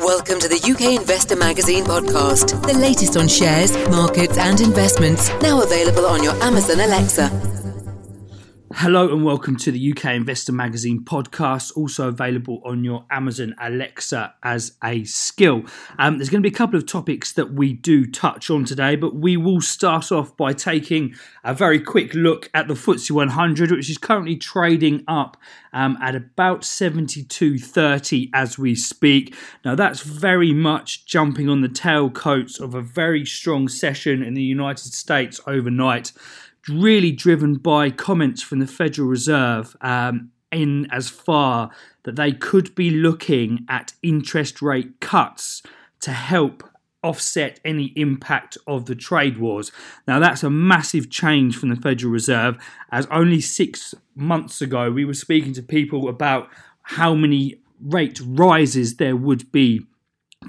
Welcome to the UK Investor Magazine podcast, the latest on shares, markets, and investments. Now available on your Amazon Alexa. Hello and welcome to the UK Investor Magazine podcast, also available on your Amazon Alexa as a skill. Um, there's going to be a couple of topics that we do touch on today, but we will start off by taking a very quick look at the FTSE 100, which is currently trading up um, at about 72.30 as we speak. Now, that's very much jumping on the tailcoats of a very strong session in the United States overnight really driven by comments from the Federal Reserve um, in as far that they could be looking at interest rate cuts to help offset any impact of the trade wars. Now, that's a massive change from the Federal Reserve, as only six months ago we were speaking to people about how many rate rises there would be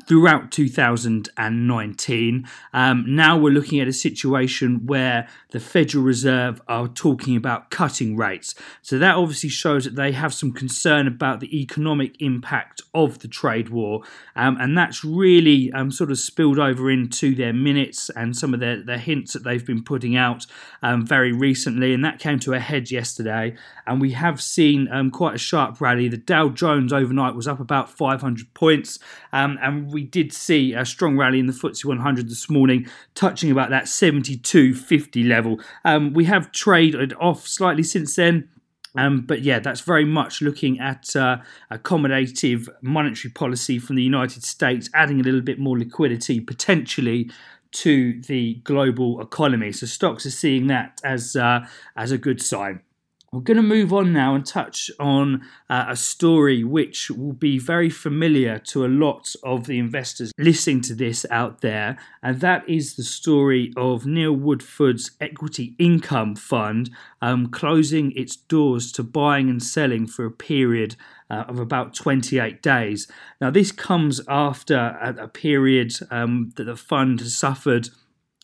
throughout 2019. Um, now we're looking at a situation where the Federal Reserve are talking about cutting rates. So that obviously shows that they have some concern about the economic impact of the trade war. Um, and that's really um, sort of spilled over into their minutes and some of their, their hints that they've been putting out um, very recently. And that came to a head yesterday. And we have seen um, quite a sharp rally. The Dow Jones overnight was up about 500 points. Um, and we did see a strong rally in the FTSE 100 this morning, touching about that 72.50 level. Um, we have traded off slightly since then. Um, but yeah, that's very much looking at uh, accommodative monetary policy from the United States, adding a little bit more liquidity potentially to the global economy. So stocks are seeing that as uh, as a good sign. We're going to move on now and touch on uh, a story which will be very familiar to a lot of the investors listening to this out there, and that is the story of Neil Woodford's Equity Income Fund um, closing its doors to buying and selling for a period uh, of about 28 days. Now, this comes after a, a period um, that the fund has suffered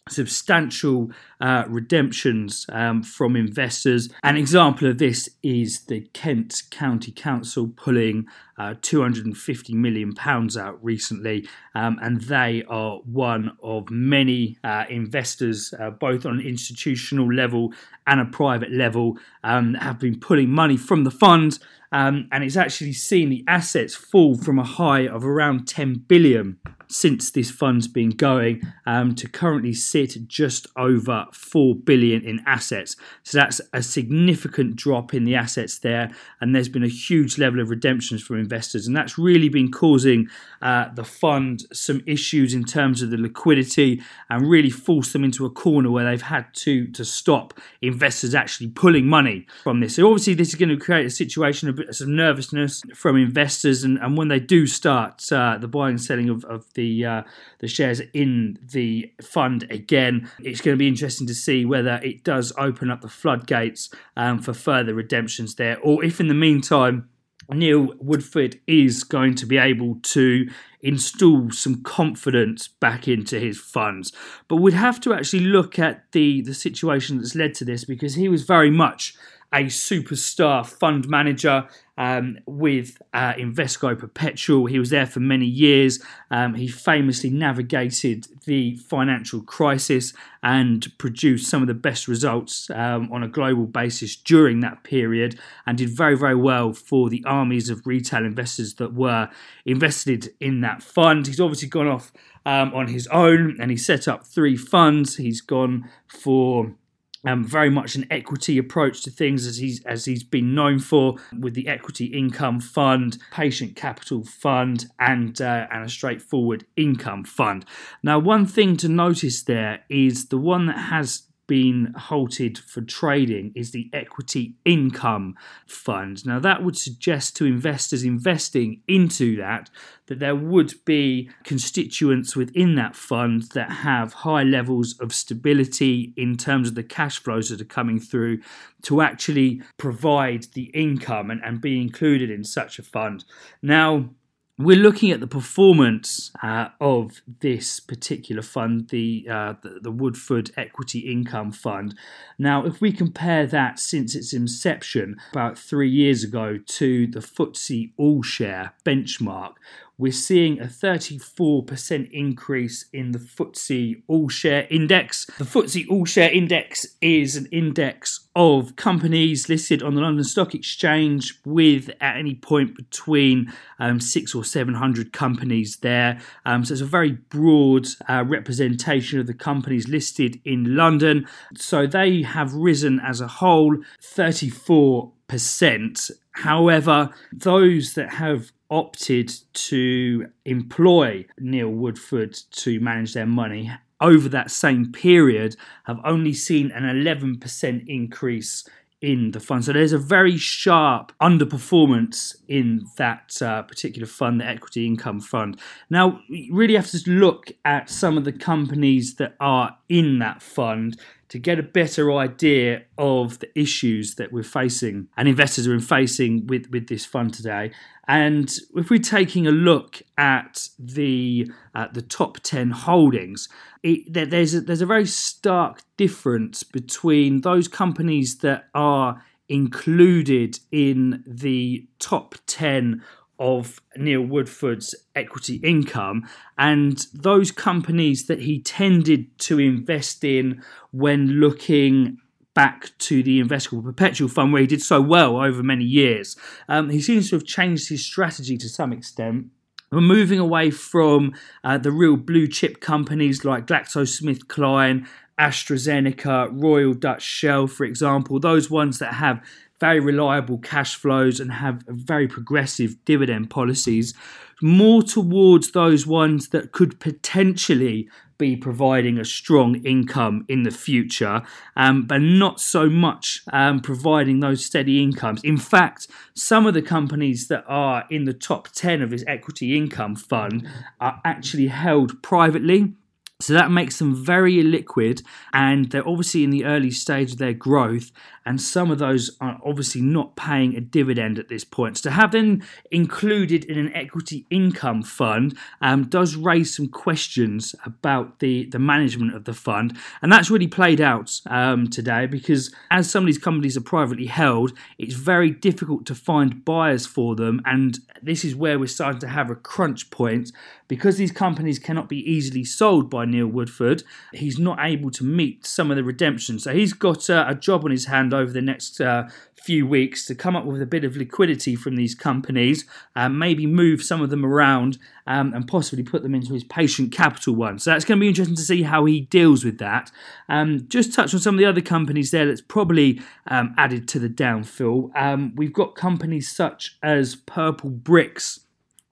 substantial uh, redemptions um, from investors. An example of this is the Kent County Council pulling uh, 250 million pounds out recently, um, and they are one of many uh, investors, uh, both on an institutional level and a private level, um, have been pulling money from the fund. Um, and it's actually seen the assets fall from a high of around 10 billion since this fund's been going um, to currently sit just over 4 billion in assets. So that's a significant drop in the assets there and there's been a huge level of redemptions from investors and that's really been causing uh, the fund some issues in terms of the liquidity and really forced them into a corner where they've had to to stop investors actually pulling money from this. So obviously this is going to create a situation of some nervousness from investors and, and when they do start uh, the buying and selling of, of the uh, the shares in the fund again. It's going to be interesting to see whether it does open up the floodgates um, for further redemptions there, or if in the meantime. Neil Woodford is going to be able to install some confidence back into his funds. But we'd have to actually look at the, the situation that's led to this because he was very much a superstar fund manager um, with uh, Invesco Perpetual. He was there for many years. Um, he famously navigated the financial crisis and produced some of the best results um, on a global basis during that period and did very, very well for the armies of retail investors that were invested in that fund. He's obviously gone off um, on his own and he set up three funds. He's gone for um, very much an equity approach to things as he's as he's been known for with the equity income fund, patient capital fund, and uh, and a straightforward income fund. Now, one thing to notice there is the one that has been halted for trading is the equity income fund. Now, that would suggest to investors investing into that that there would be constituents within that fund that have high levels of stability in terms of the cash flows that are coming through to actually provide the income and, and be included in such a fund. Now, we're looking at the performance uh, of this particular fund, the, uh, the, the Woodford Equity Income Fund. Now, if we compare that since its inception about three years ago to the FTSE All Share benchmark, we're seeing a 34% increase in the FTSE All Share Index. The FTSE All Share Index is an index of companies listed on the London Stock Exchange with at any point between um, six or seven hundred companies there. Um, so it's a very broad uh, representation of the companies listed in London. So they have risen as a whole 34%. However, those that have opted to employ Neil Woodford to manage their money over that same period have only seen an 11% increase in the fund. So there's a very sharp underperformance in that uh, particular fund, the equity income fund. Now, you really have to look at some of the companies that are in that fund to get a better idea of the issues that we're facing and investors are in facing with, with this fund today. And if we're taking a look at the uh, the top ten holdings, it, there's a, there's a very stark difference between those companies that are included in the top ten of Neil Woodford's equity income and those companies that he tended to invest in when looking back to the Invesco Perpetual fund where he did so well over many years. Um, he seems to have changed his strategy to some extent. We're moving away from uh, the real blue chip companies like GlaxoSmithKline, AstraZeneca, Royal Dutch Shell, for example, those ones that have very reliable cash flows and have very progressive dividend policies, more towards those ones that could potentially be providing a strong income in the future, um, but not so much um, providing those steady incomes. In fact, some of the companies that are in the top 10 of this equity income fund are actually held privately so that makes them very illiquid, and they're obviously in the early stage of their growth. And some of those are obviously not paying a dividend at this point. So to have them included in an equity income fund um, does raise some questions about the, the management of the fund. And that's really played out um, today because as some of these companies are privately held, it's very difficult to find buyers for them. And this is where we're starting to have a crunch point because these companies cannot be easily sold by Neil Woodford, he's not able to meet some of the redemption. So he's got uh, a job on his hand over the next uh, few weeks to come up with a bit of liquidity from these companies, uh, maybe move some of them around um, and possibly put them into his patient capital one. So that's going to be interesting to see how he deals with that. Um, just touch on some of the other companies there that's probably um, added to the downfill. Um, we've got companies such as Purplebricks.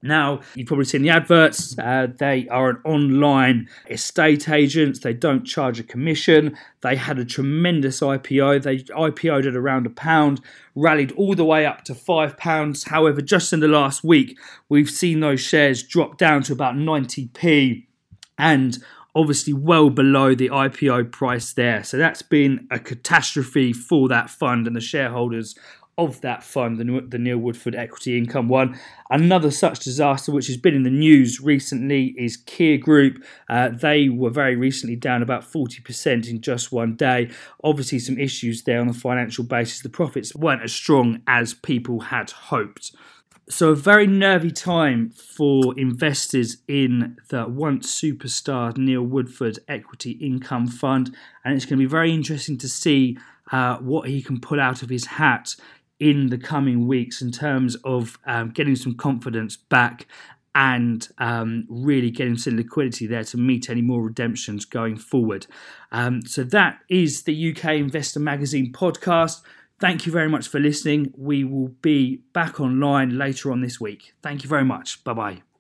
Now, you've probably seen the adverts. Uh, they are an online estate agent. They don't charge a commission. They had a tremendous IPO. They IPO'd at around a pound, rallied all the way up to five pounds. However, just in the last week, we've seen those shares drop down to about 90p and obviously well below the IPO price there. So that's been a catastrophe for that fund and the shareholders of that fund, the, the Neil Woodford Equity Income one. Another such disaster, which has been in the news recently, is Kier Group. Uh, they were very recently down about 40% in just one day. Obviously, some issues there on the financial basis. The profits weren't as strong as people had hoped. So, a very nervy time for investors in the once superstar Neil Woodford Equity Income Fund, and it's going to be very interesting to see uh, what he can pull out of his hat in the coming weeks in terms of um, getting some confidence back and um, really getting some liquidity there to meet any more redemptions going forward. Um, so that is the UK Investor Magazine podcast. Thank you very much for listening. We will be back online later on this week. Thank you very much. Bye bye.